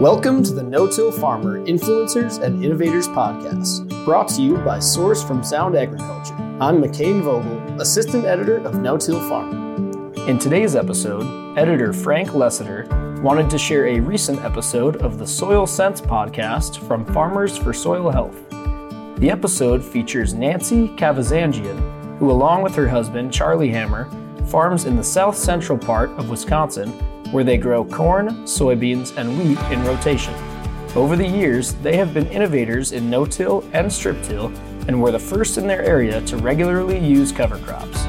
Welcome to the No Till Farmer Influencers and Innovators podcast, brought to you by Source from Sound Agriculture. I'm McCain Vogel, Assistant Editor of No Till Farmer. In today's episode, editor Frank Lessiter wanted to share a recent episode of the Soil Sense podcast from Farmers for Soil Health. The episode features Nancy Kavazanjian, who, along with her husband Charlie Hammer, farms in the south central part of Wisconsin where they grow corn, soybeans, and wheat in rotation. Over the years, they have been innovators in no till and strip till and were the first in their area to regularly use cover crops.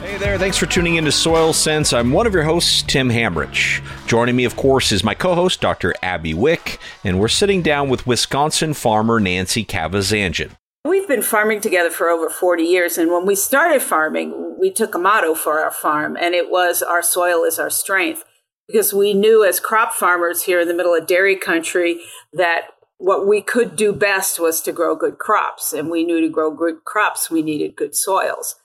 Hey there, thanks for tuning in to Soil Sense. I'm one of your hosts, Tim Hammerich. Joining me, of course, is my co host, Dr. Abbey Wick, and we're sitting down with Wisconsin farmer Nancy Kavazanjian. We've been farming together for over 40 years. And when we started farming, we took a motto for our farm, and it was Our soil is our strength. Because we knew as crop farmers here in the middle of dairy country that what we could do best was to grow good crops. And we knew to grow good crops, we needed good soils.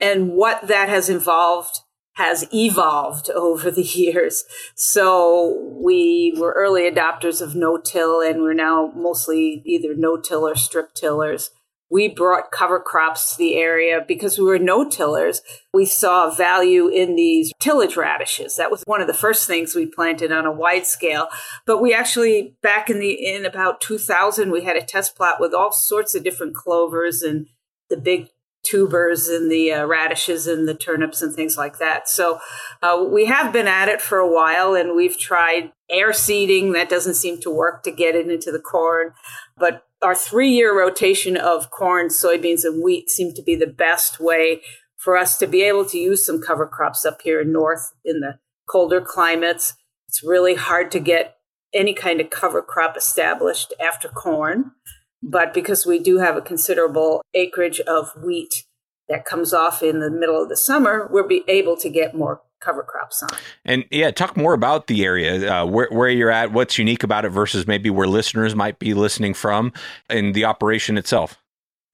And what that has involved has evolved over the years. So we were early adopters of no-till and we're now mostly either no-till or strip tillers we brought cover crops to the area because we were no tillers. We saw value in these tillage radishes. That was one of the first things we planted on a wide scale. But we actually, back in the, in about 2000, we had a test plot with all sorts of different clovers and the big tubers and the uh, radishes and the turnips and things like that. So uh, we have been at it for a while and we've tried air seeding. That doesn't seem to work to get it into the corn. But our three year rotation of corn, soybeans, and wheat seemed to be the best way for us to be able to use some cover crops up here in north in the colder climates. It's really hard to get any kind of cover crop established after corn. But because we do have a considerable acreage of wheat that comes off in the middle of the summer, we'll be able to get more cover crops on. And yeah, talk more about the area, uh, where, where you're at, what's unique about it versus maybe where listeners might be listening from and the operation itself.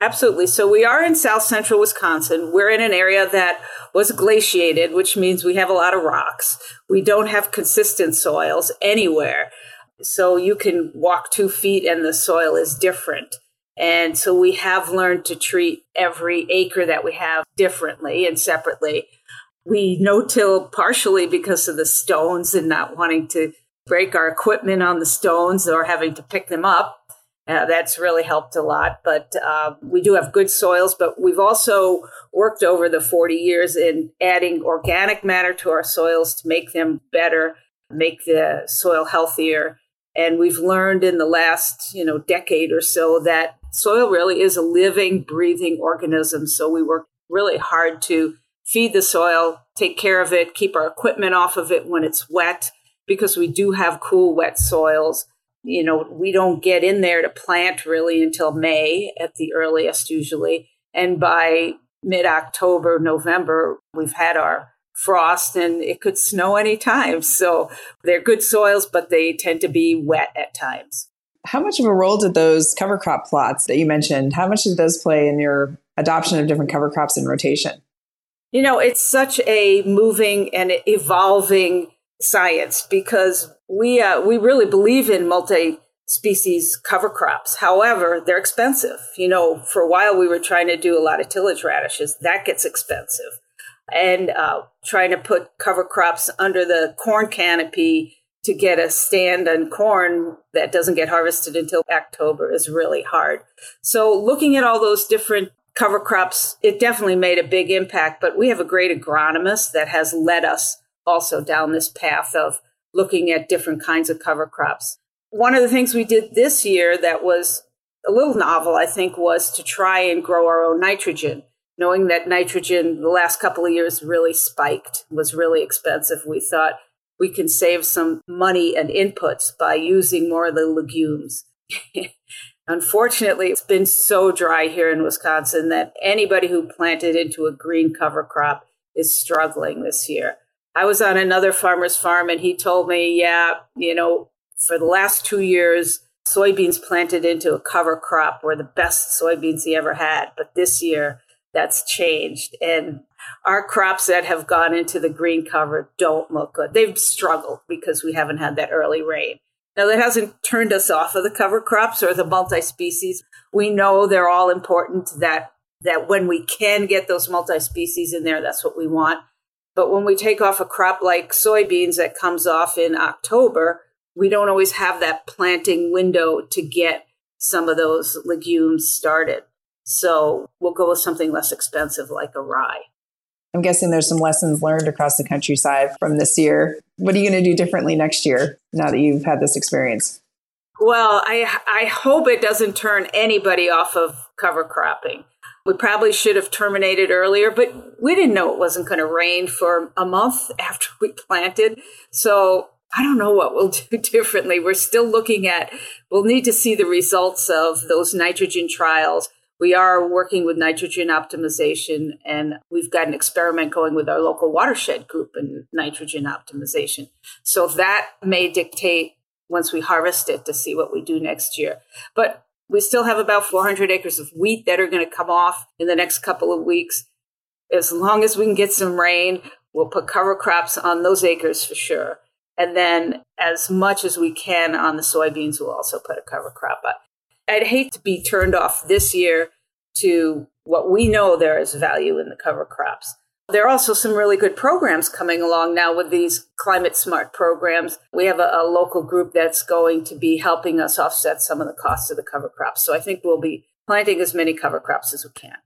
Absolutely. So we are in south central Wisconsin. We're in an area that was glaciated, which means we have a lot of rocks. We don't have consistent soils anywhere. So you can walk two feet and the soil is different. And so we have learned to treat every acre that we have differently and separately. We no till partially because of the stones and not wanting to break our equipment on the stones or having to pick them up. Uh, that's really helped a lot. But uh, we do have good soils, but we've also worked over the 40 years in adding organic matter to our soils to make them better, make the soil healthier. And we've learned in the last, you know, decade or so that soil really is a living, breathing organism. So we work really hard to feed the soil, take care of it, keep our equipment off of it when it's wet, because we do have cool, wet soils. You know, we don't get in there to plant really until May at the earliest, usually. And by mid October, November, we've had our frost and it could snow anytime. So they're good soils, but they tend to be wet at times. How much of a role did those cover crop plots that you mentioned, how much did those play in your adoption of different cover crops in rotation? You know, it's such a moving and evolving science because we uh, we really believe in multi species cover crops. However, they're expensive. You know, for a while we were trying to do a lot of tillage radishes. That gets expensive. And uh, trying to put cover crops under the corn canopy to get a stand on corn that doesn't get harvested until October is really hard. So looking at all those different cover crops, it definitely made a big impact, but we have a great agronomist that has led us also down this path of looking at different kinds of cover crops. One of the things we did this year that was a little novel, I think, was to try and grow our own nitrogen. Knowing that nitrogen the last couple of years really spiked, was really expensive, we thought we can save some money and inputs by using more of the legumes. Unfortunately, it's been so dry here in Wisconsin that anybody who planted into a green cover crop is struggling this year. I was on another farmer's farm and he told me, yeah, you know, for the last two years, soybeans planted into a cover crop were the best soybeans he ever had. But this year, that's changed. And our crops that have gone into the green cover don't look good. They've struggled because we haven't had that early rain. Now, that hasn't turned us off of the cover crops or the multi species. We know they're all important that, that when we can get those multi species in there, that's what we want. But when we take off a crop like soybeans that comes off in October, we don't always have that planting window to get some of those legumes started. So we'll go with something less expensive like a rye. I'm guessing there's some lessons learned across the countryside from this year. What are you going to do differently next year now that you've had this experience? Well, I I hope it doesn't turn anybody off of cover cropping. We probably should have terminated earlier, but we didn't know it wasn't going to rain for a month after we planted. So I don't know what we'll do differently. We're still looking at, we'll need to see the results of those nitrogen trials we are working with nitrogen optimization, and we've got an experiment going with our local watershed group in nitrogen optimization. So that may dictate once we harvest it to see what we do next year. But we still have about 400 acres of wheat that are going to come off in the next couple of weeks. As long as we can get some rain, we'll put cover crops on those acres for sure. And then, as much as we can on the soybeans, we'll also put a cover crop. I'd hate to be turned off this year to what we know there is value in the cover crops. There are also some really good programs coming along now with these climate smart programs. We have a, a, local group that's going to be helping us offset some of the costs of the cover crops. So I think we'll be planting as many cover crops as we can.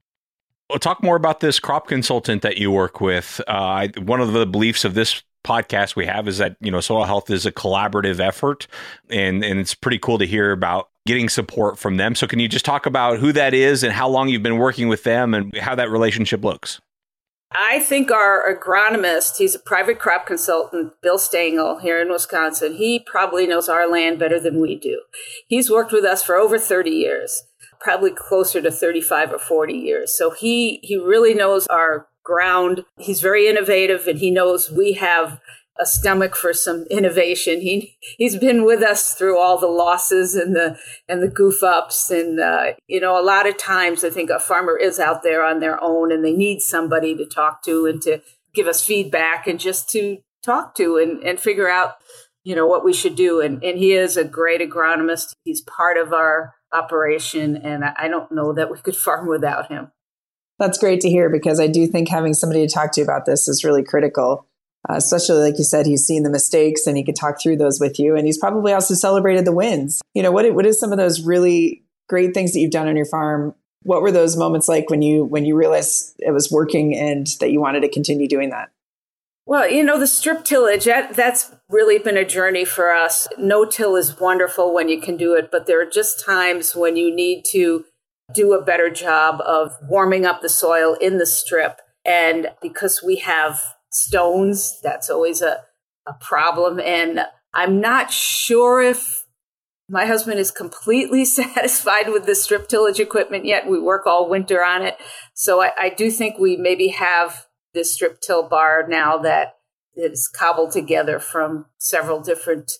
Well, talk more about this crop consultant that you work with. Uh, one of the beliefs of this podcast we have is that you know soil health is a collaborative effort, and and it's pretty cool to hear about getting support from them. So, can you just talk about who that is and how long you've been working with them and how that relationship looks? I think our agronomist, he's a private crop consultant, Bill Stengel here in Wisconsin. He probably knows our land better than we do. He's worked with us for over 30 years, probably closer to 35 or 40 years. So he, he really knows our ground. He's very innovative and he knows we have a stomach for some innovation. He he's been with us through all the losses and the and the goof ups, and uh, you know, a lot of times I think a farmer is out there on their own, and they need somebody to talk to and to give us feedback and just to talk to and and figure out you know what we should do. And and he is a great agronomist. He's part of our operation, and I don't know that we could farm without him. That's great to hear because I do think having somebody to talk to about this is really critical uh, especially like you said, he's seen the mistakes and he could talk through those with you. And he's probably also celebrated the wins. You know, what what is some of those really great things that you've done on your farm? What were those moments like when you when you realized it was working and that you wanted to continue doing that? Well, you know, the strip tillage, that, that's really been a journey for us. No till is wonderful when you can do it, but there are just times when you need to do a better job of warming up the soil in the strip. And because we have stones. That's always a, a problem. And I'm not sure if my husband is completely satisfied with the strip tillage equipment yet. We work all winter on it. So I, I do think we maybe have this strip till bar now that is cobbled together from several different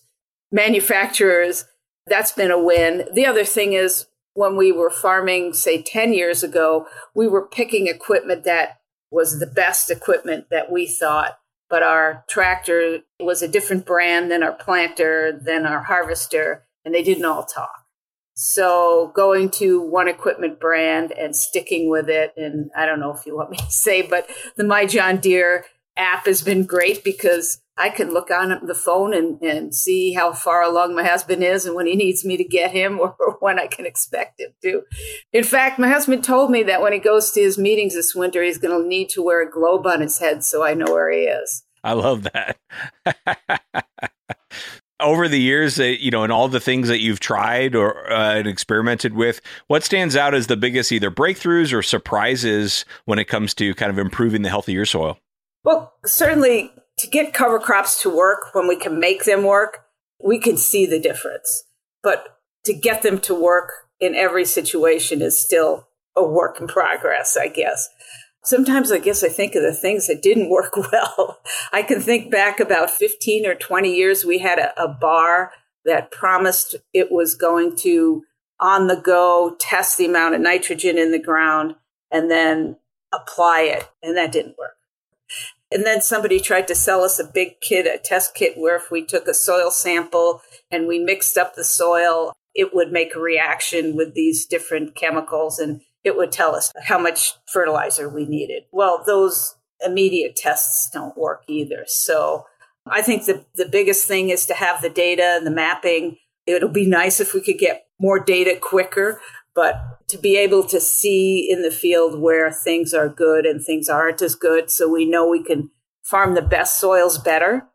manufacturers. That's been a win. The other thing is when we were farming, say 10 years ago, we were picking equipment that was the best equipment that we thought. But our tractor was a different brand than our planter, than our harvester, and they didn't all talk. So going to one equipment brand and sticking with it, and I don't know if you want me to say, but the My John Deere app has been great because I can look on the phone and, and see how far along my husband is and when he needs me to get him or, or when I can expect him to. In fact, my husband told me that when he goes to his meetings this winter, he's going to need to wear a globe on his head so I know where he is. I love that. Over the years, you know, and all the things that you've tried or uh, and experimented with, what stands out as the biggest either breakthroughs or surprises when it comes to kind of improving the health of your soil? Well, certainly to get cover crops to work when we can make them work, we can see the difference. But to get them to work in every situation is still a work in progress, I guess. Sometimes I guess I think of the things that didn't work well. I can think back about 15 or 20 years, we had a, a bar that promised it was going to on the go test the amount of nitrogen in the ground and then apply it, and that didn't work. And then somebody tried to sell us a big kit, a test kit, where if we took a soil sample and we mixed up the soil, it would make a reaction with these different chemicals and it would tell us how much fertilizer we needed. Well, those immediate tests don't work either. So I think the, the biggest thing is to have the data and the mapping. It'll be nice if we could get more data quicker, but to be able to see in the field where things are good and things aren't as good so we know we can farm the best soils better.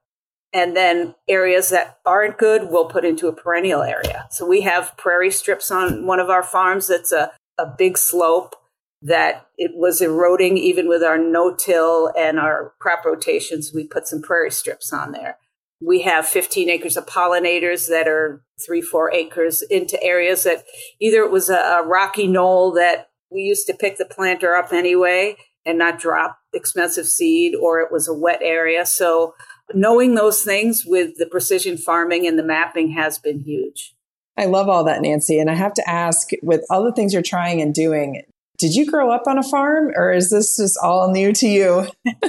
And then areas that aren't good we'll put into a perennial area. So we have prairie strips on one of our farms that's a, a big slope that it was eroding even with our no-till and our crop rotations. We put some prairie strips on there we have 15 acres of pollinators that are three, four acres into areas that either it was a, a rocky knoll that we used to pick the planter up anyway and not drop expensive seed, or it was a wet area. So knowing those things with the precision farming and the mapping has been huge. I love all that, Nancy. And I have to ask, with all the things you're trying and doing, did you grow up on a farm or is this just all new to you?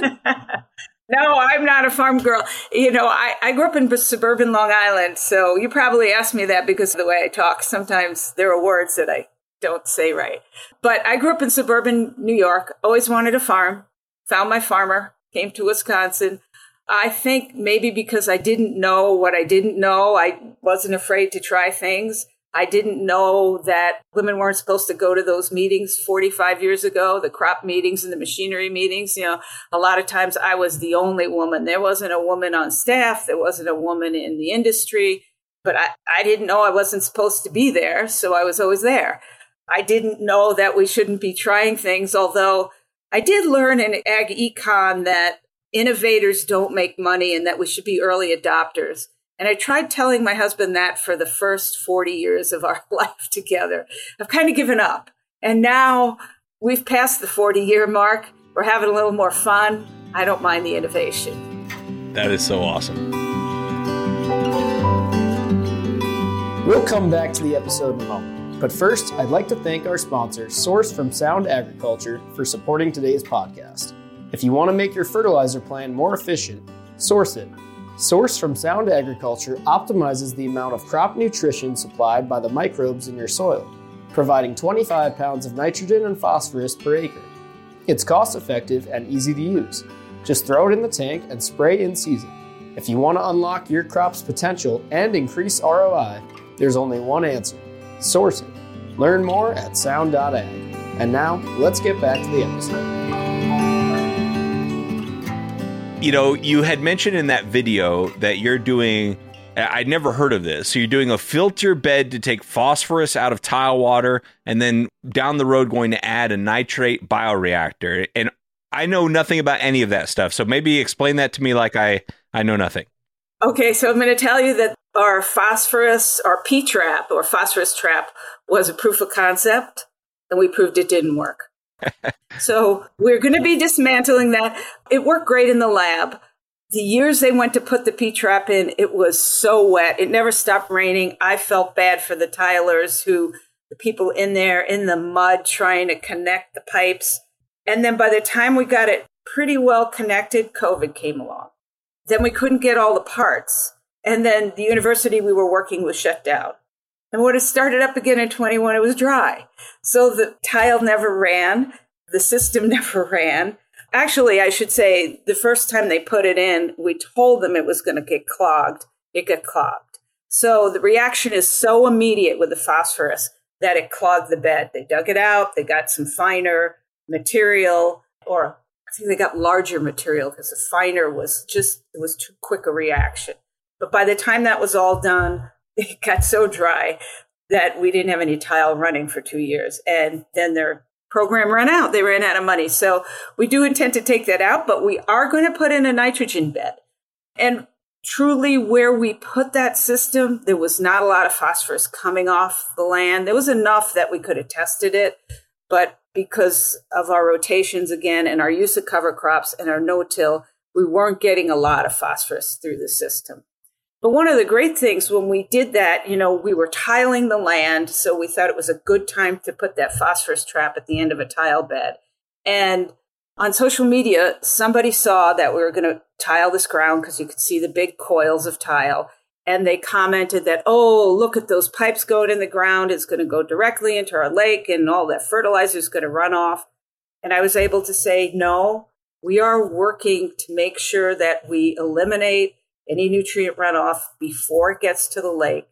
No, I'm not a farm girl. You know, I, I grew up in suburban Long Island, so you probably asked me that because of the way I talk. Sometimes there are words that I don't say right. But I grew up in suburban New York, always wanted a farm, found my farmer, came to Wisconsin. I think maybe because I didn't know what I didn't know, I wasn't afraid to try things. I didn't know that women weren't supposed to go to those meetings 45 years ago, the crop meetings and the machinery meetings. You know, a lot of times I was the only woman. There wasn't a woman on staff, there wasn't a woman in the industry, but I, I didn't know I wasn't supposed to be there. So I was always there. I didn't know that we shouldn't be trying things, although I did learn in ag econ that innovators don't make money and that we should be early adopters. And I tried telling my husband that for the first 40 years of our life together. I've kind of given up. And now we've passed the 40 year mark. We're having a little more fun. I don't mind the innovation. That is so awesome. We'll come back to the episode in a moment. But first, I'd like to thank our sponsor, Source from Sound Agriculture, for supporting today's podcast. If you want to make your fertilizer plan more efficient, source it Source from Sound Agriculture optimizes the amount of crop nutrition supplied by the microbes in your soil, providing 25 pounds of nitrogen and phosphorus per acre. It's cost effective and easy to use. Just throw it in the tank and spray in season. If you want to unlock your crop's potential and increase ROI, there's only one answer source it. Learn more at sound.ag. And now, let's get back to the episode you know, you had mentioned in that video that you're doing. I'd never heard of this. So you're doing a filter bed to take phosphorus out of tile water, and then down the road going to add a nitrate bioreactor. And I know nothing about any of that stuff. So maybe explain that to me like I I know nothing. Okay, so I'm going to tell you that our phosphorus, our P trap or phosphorus trap, was a proof of concept, and we proved it didn't work so we're going to be dismantling that. It worked great in the lab. The years they went to put the P trap in, it was so wet. It never stopped raining. I felt bad for the tilers who, the people in there in the mud trying to connect the pipes. And then by the time we got it pretty well connected, COVID came along. Then we couldn't get all the parts. And then the university we were working with shut down. And when it started up again in 21, it was dry. So the tile never ran. The system never ran. Actually, I should say the first time they put it in, we told them it was going to get clogged. It got clogged. So the reaction is so immediate with the phosphorus that it clogged the bed. They dug it out. They got some finer material, or I think they got larger material because the finer was just, it was too quick a reaction. But by the time that was all done, it got so dry that we didn't have any tile running for two years. And then their program ran out. They ran out of money. So we do intend to take that out, but we are going to put in a nitrogen bed. And truly, where we put that system, there was not a lot of phosphorus coming off the land. There was enough that we could have tested it. But because of our rotations again and our use of cover crops and our no till, we weren't getting a lot of phosphorus through the system. But one of the great things when we did that, you know, we were tiling the land. So we thought it was a good time to put that phosphorus trap at the end of a tile bed. And on social media, somebody saw that we were going to tile this ground because you could see the big coils of tile. And they commented that, oh, look at those pipes going in the ground. It's going to go directly into our lake and all that fertilizer is going to run off. And I was able to say, no, we are working to make sure that we eliminate any nutrient runoff before it gets to the lake.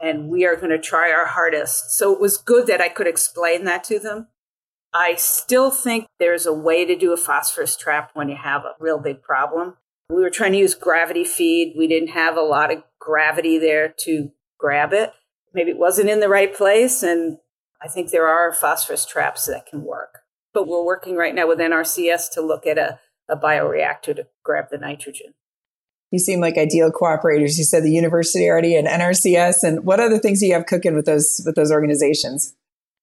And we are going to try our hardest. So it was good that I could explain that to them. I still think there's a way to do a phosphorus trap when you have a real big problem. We were trying to use gravity feed. We didn't have a lot of gravity there to grab it. Maybe it wasn't in the right place. And I think there are phosphorus traps that can work but we're working right now with NRCS to look at a, a bioreactor to grab the nitrogen. You seem like ideal cooperators. You said the university already and NRCS, and what other things do you have cooking with those with those organizations?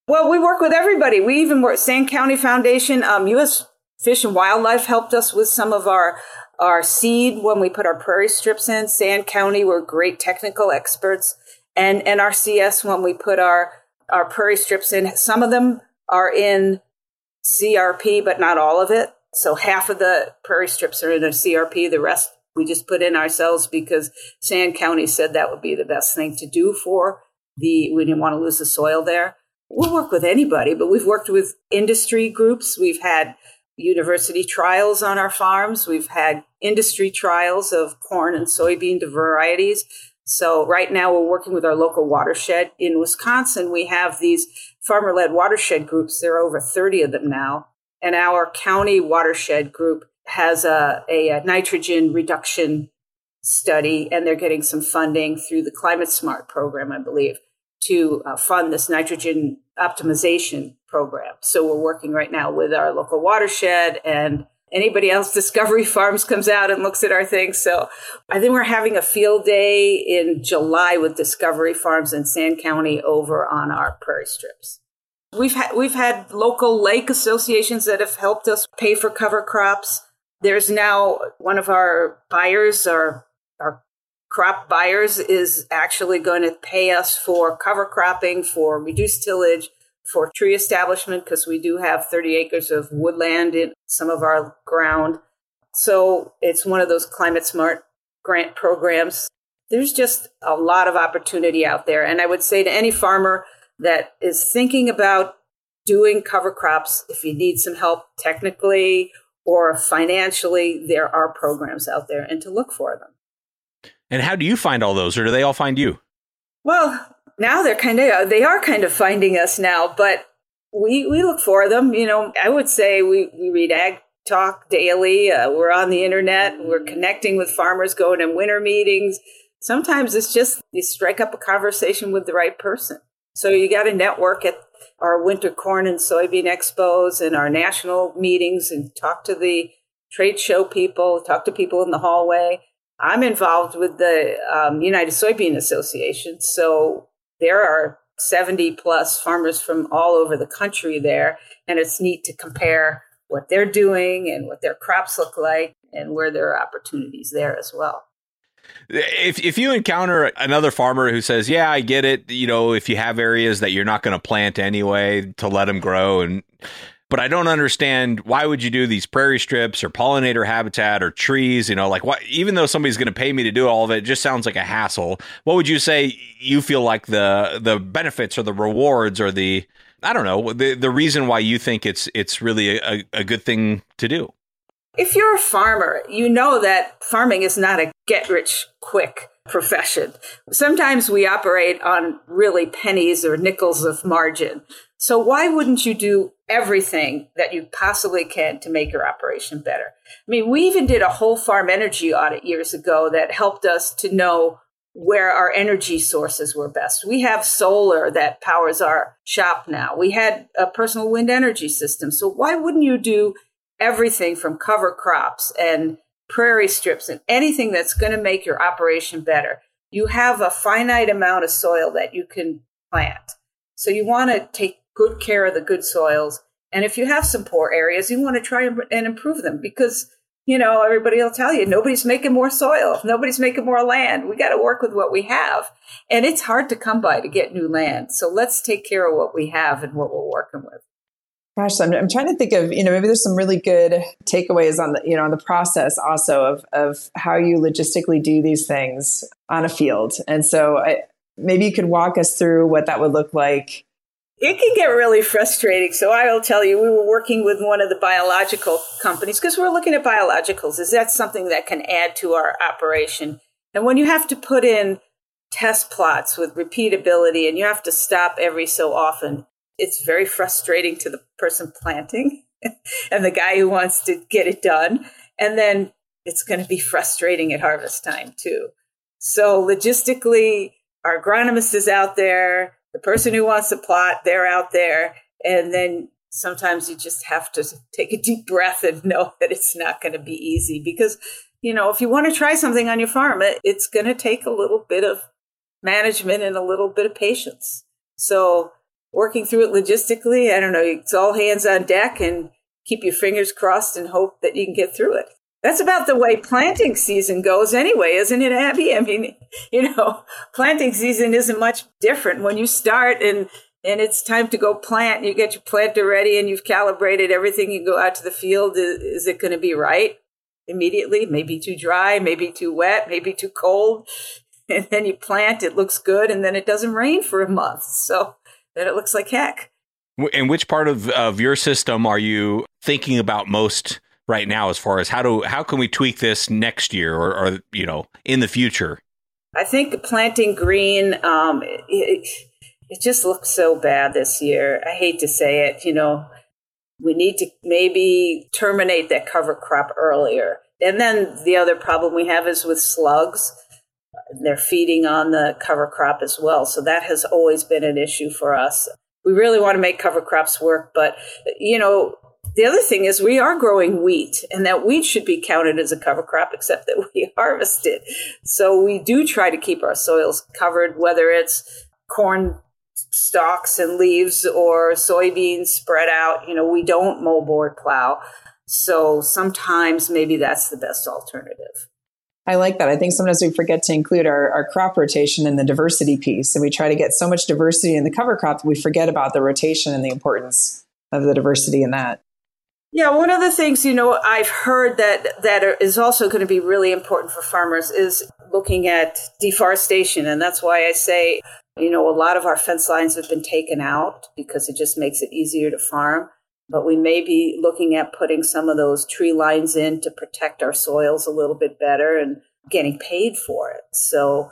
Well, we work with everybody. We even work Sand County Foundation, um, U.S. Fish and Wildlife helped us with some of our our seed when we put our prairie strips in. Sand County were great technical experts, and NRCS when we put our our prairie strips in. Some of them are in CRP, but not all of it. So half of the prairie strips are in a CRP. The rest we just put in ourselves because Sand County said that would be the best thing to do for the, we didn't want to lose the soil there. We'll work with anybody, but we've worked with industry groups. We've had university trials on our farms. We've had industry trials of corn and soybean varieties. So right now we're working with our local watershed in Wisconsin. We have these farmer led watershed groups. There are over 30 of them now. And our county watershed group has a, a, nitrogen reduction study, and they're getting some funding through the Climate Smart program, I believe, to uh, fund this nitrogen optimization program. So we're working right now with our local watershed and anybody else discovery farms comes out and looks at our things. So i think we're having a field day in july with discovery farms in sand county over on our prairie strips. We've had we've had local lake associations that have helped us pay for cover crops there's now one of our buyers our our crop buyers is actually going to pay us for cover cropping for reduced tillage for tree establishment because we do have 30 acres of woodland in some of our ground. So it's one of those climate smart grant programs. There's just a lot of opportunity out there. And I would say to any farmer that is thinking about doing cover crops, if you need some help technically or financially, there are programs out there and to look for them. And how do you find all those, or do they all find you? Well, now they're kind of they are kind of finding us now, but we we look for them. You know, I would say we we read Ag Talk daily. Uh, we're on the internet. We're connecting with farmers, going to winter meetings. Sometimes it's just you strike up a conversation with the right person. So you got to network at our winter corn and soybean expos and our national meetings and talk to the trade show people, talk to people in the hallway. I'm involved with the um, United Soybean Association, so there are 70 plus farmers from all over the country there. And it's neat to compare what they're doing and what their crops look like and where there are opportunities there as well. If if you encounter another farmer who says, "Yeah, I get it," you know, if you have areas that you're not going to plant anyway to let them grow and but I don't understand why would you do these prairie strips or pollinator habitat or trees, you know, like what even though somebody's going to pay me to do all of it, it just sounds like a hassle. What would you say you feel like the the benefits or the rewards or the I don't know, the the reason why you think it's it's really a, a good thing to do? If you're a farmer, you know that farming is not a get rich quick profession. Sometimes we operate on really pennies or nickels of margin. So why wouldn't you do everything that you possibly can to make your operation better? I mean, we even did a whole farm energy audit years ago that helped us to know where our energy sources were best. We have solar that powers our shop now. We had a personal wind energy system. So why wouldn't you do everything from cover crops and prairie strips and anything that's going to make your operation better. You have a finite amount of soil that you can plant. So you want to take good care of the good soils. And if you have some poor areas, you want to try and improve them because, you know, everybody will tell you nobody's making more soil. Nobody's making more land. We got to work with what we have. And it's hard to come by to get new land. So let's take care of what we have and what we're working with. Gosh, I'm, I'm trying to think of, you know, maybe there's some really good takeaways on the, you know, on the process also of, of how you logistically do these things on a field. And so I, maybe you could walk us through what that would look like. It can get really frustrating. So I will tell you, we were working with one of the biological companies because we're looking at biologicals. Is that something that can add to our operation? And when you have to put in test plots with repeatability and you have to stop every so often, it's very frustrating to the person planting and the guy who wants to get it done. And then it's going to be frustrating at harvest time too. So logistically, our agronomist is out there, the person who wants to plot, they're out there. And then sometimes you just have to take a deep breath and know that it's not going to be easy because, you know, if you want to try something on your farm, it, it's going to take a little bit of management and a little bit of patience. So working through it logistically. I don't know. It's all hands on deck and keep your fingers crossed and hope that you can get through it. That's about the way planting season goes anyway, isn't it, Abbey? I mean, you know, planting season isn't much different when you start and and it's time to go plant. You get your planter ready and you've calibrated everything. You go out to the field. Is, is it going to be right immediately? Maybe too dry, maybe too wet, maybe too cold. And then you plant, it looks good, and then it doesn't rain for a month. So that it looks like heck. And which part of, of your system are you thinking about most right now as far as how do how can we tweak this next year or, or you know in the future? I think planting green, um, it, it just looks so bad this year. I hate to say it, you know, we need to maybe terminate that cover crop earlier. And then the other problem we have is with slugs they're feeding on the cover crop as well. So that has always been an issue for us. We really want to make cover crops work, but you know, the other thing is we are growing wheat and that wheat should be counted as a cover crop except that we harvest it. So we do try to keep our soils covered whether it's corn stalks and leaves or soybeans spread out, you know, we don't moldboard plow. So sometimes maybe that's the best alternative. I like that. I think sometimes we forget to include our, our crop rotation in the diversity piece. And we try to get so much diversity in the cover crop that we forget about the rotation and the importance of the diversity in that. Yeah, one of the things you know I've heard that that is also going to be really important for farmers is looking at deforestation, and that's why I say you know a lot of our fence lines have been taken out because it just makes it easier to farm but we may be looking at putting some of those tree lines in to protect our soils a little bit better and getting paid for it. So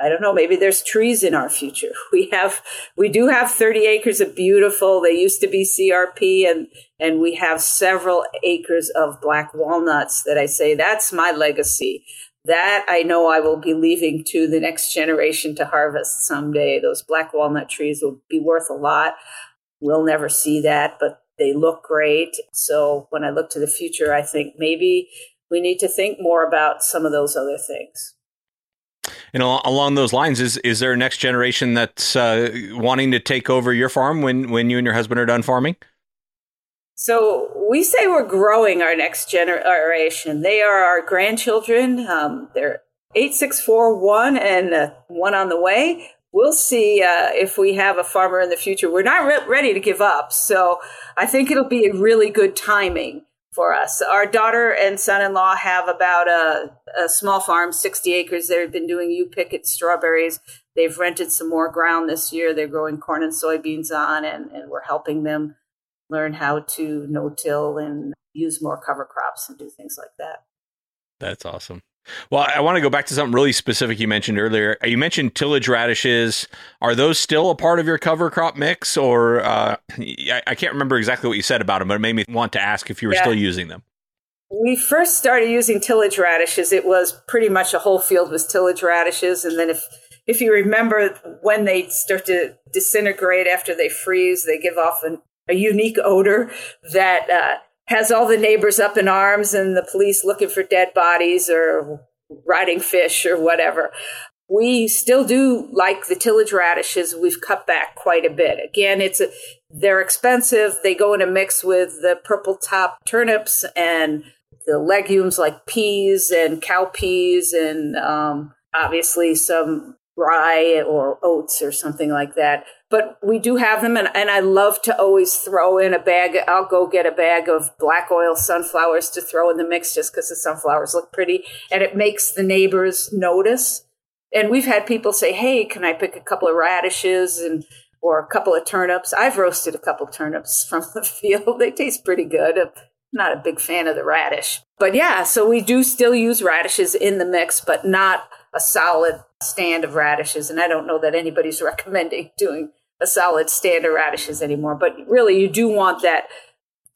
I don't know, maybe there's trees in our future. We have we do have 30 acres of beautiful, they used to be CRP and and we have several acres of black walnuts that I say that's my legacy. That I know I will be leaving to the next generation to harvest someday. Those black walnut trees will be worth a lot. We'll never see that, but they look great. So when I look to the future, I think maybe we need to think more about some of those other things. And along those lines, is is there a next generation that's uh, wanting to take over your farm when when you and your husband are done farming? So we say we're growing our next generation. They are our grandchildren. Um, they're eight, six, four, one, and uh, one on the way we'll see uh, if we have a farmer in the future. We're not re- ready to give up. So I think it'll be a really good timing for us. Our daughter and son in law have about a, a, small farm, 60 acres. They've been doing U picket strawberries. They've rented some more ground this year. They're growing corn and soybeans on, and, and we're helping them learn how to no till and use more cover crops and do things like that. That's awesome. Well, I want to go back to something really specific you mentioned earlier. You mentioned tillage radishes. Are those still a part of your cover crop mix, or uh, I, can't remember exactly what you said about them, but it made me want to ask if you were yeah. still using them. We first started using tillage radishes. It was pretty much a whole field was tillage radishes, and then if if you remember when they start to disintegrate after they freeze, they give off an, a unique odor that uh, has all the neighbors up in arms and the police looking for dead bodies or rotting fish or whatever. We still do like the tillage radishes. We've cut back quite a bit. Again, it's a, they're expensive. They go in a mix with the purple top turnips and the legumes like peas and cowpeas and um, obviously some rye or oats or something like that. But we do have them and, and i love to always throw in a bag i'll go get a bag of black oil sunflowers to throw in the mix just because the sunflowers look pretty and it makes the neighbors notice. And we've had people say hey can i pick a couple of radishes and or a couple of turnips? I've roasted a couple turnips from the field. They taste pretty good. I'm not a big fan of the radish. But yeah so we do still use radishes in the mix but not a solid stand of radishes and i don't know that anybody's recommending doing a solid stand of radishes anymore. But really, you do want that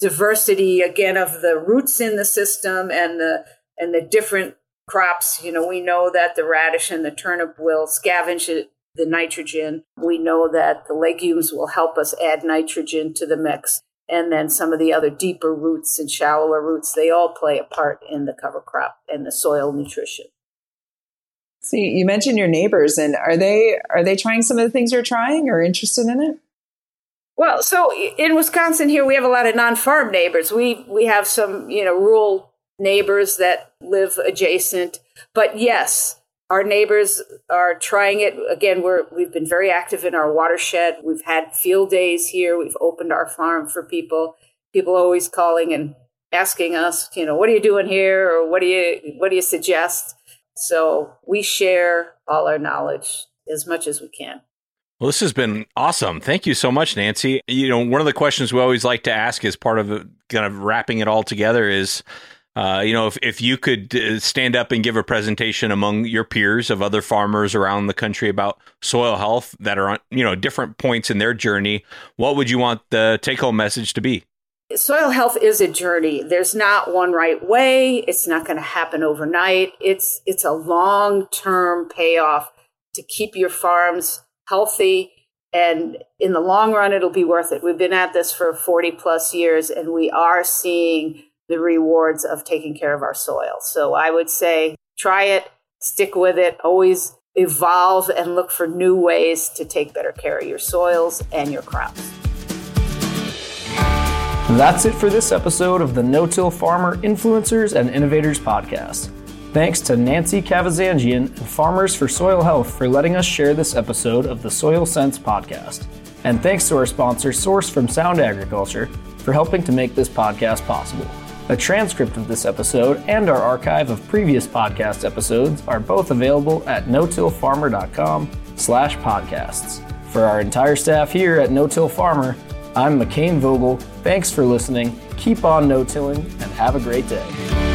diversity again of the roots in the system and the and the different crops. You know, we know that the radish and the turnip will scavenge the nitrogen. We know that the legumes will help us add nitrogen to the mix. And then some of the other deeper roots and shallower roots, they all play a part in the cover crop and the soil nutrition. So you mentioned your neighbors, and are they are they trying some of the things you're trying or interested in it? Well, so in Wisconsin here we have a lot of non-farm neighbors. We we have some you know rural neighbors that live adjacent, but yes, our neighbors are trying it again. We're we've been very active in our watershed. We've had field days here. We've opened our farm for people. People always calling and asking us, you know, what are you doing here, or what do you what do you suggest? So we share all our knowledge as much as we can. Well, this has been awesome. Thank you so much, Nancy. You know, one of the questions we always like to ask as part of kind of wrapping it all together is, uh, you know, if, if you could uh, stand up and give a presentation among your peers of other farmers around the country about soil health that are on, you know, different points in their journey, what would you want the take home message to be? Soil health is a journey. There's not one right way. It's not going to happen overnight. It's it's a long-term payoff to keep your farms healthy and in the long run it'll be worth it. We've been at this for 40 plus years and we are seeing the rewards of taking care of our soil. So I would say try it, stick with it, always evolve and look for new ways to take better care of your soils and your crops. That's it for this episode of the No Till Farmer Influencers and Innovators podcast. Thanks to Nancy Kavazanjian and Farmers for Soil Health for letting us share this episode of the Soil Sense podcast. And thanks to our sponsor, Source from Sound Agriculture, for helping to make this podcast possible. A transcript of this episode and our archive of previous podcast episodes are both available at notillfarmer.com slash podcasts. For our entire staff here at No Till Farmer, I'm McCain Vogel. Thanks for listening. Keep on no tilling and have a great day.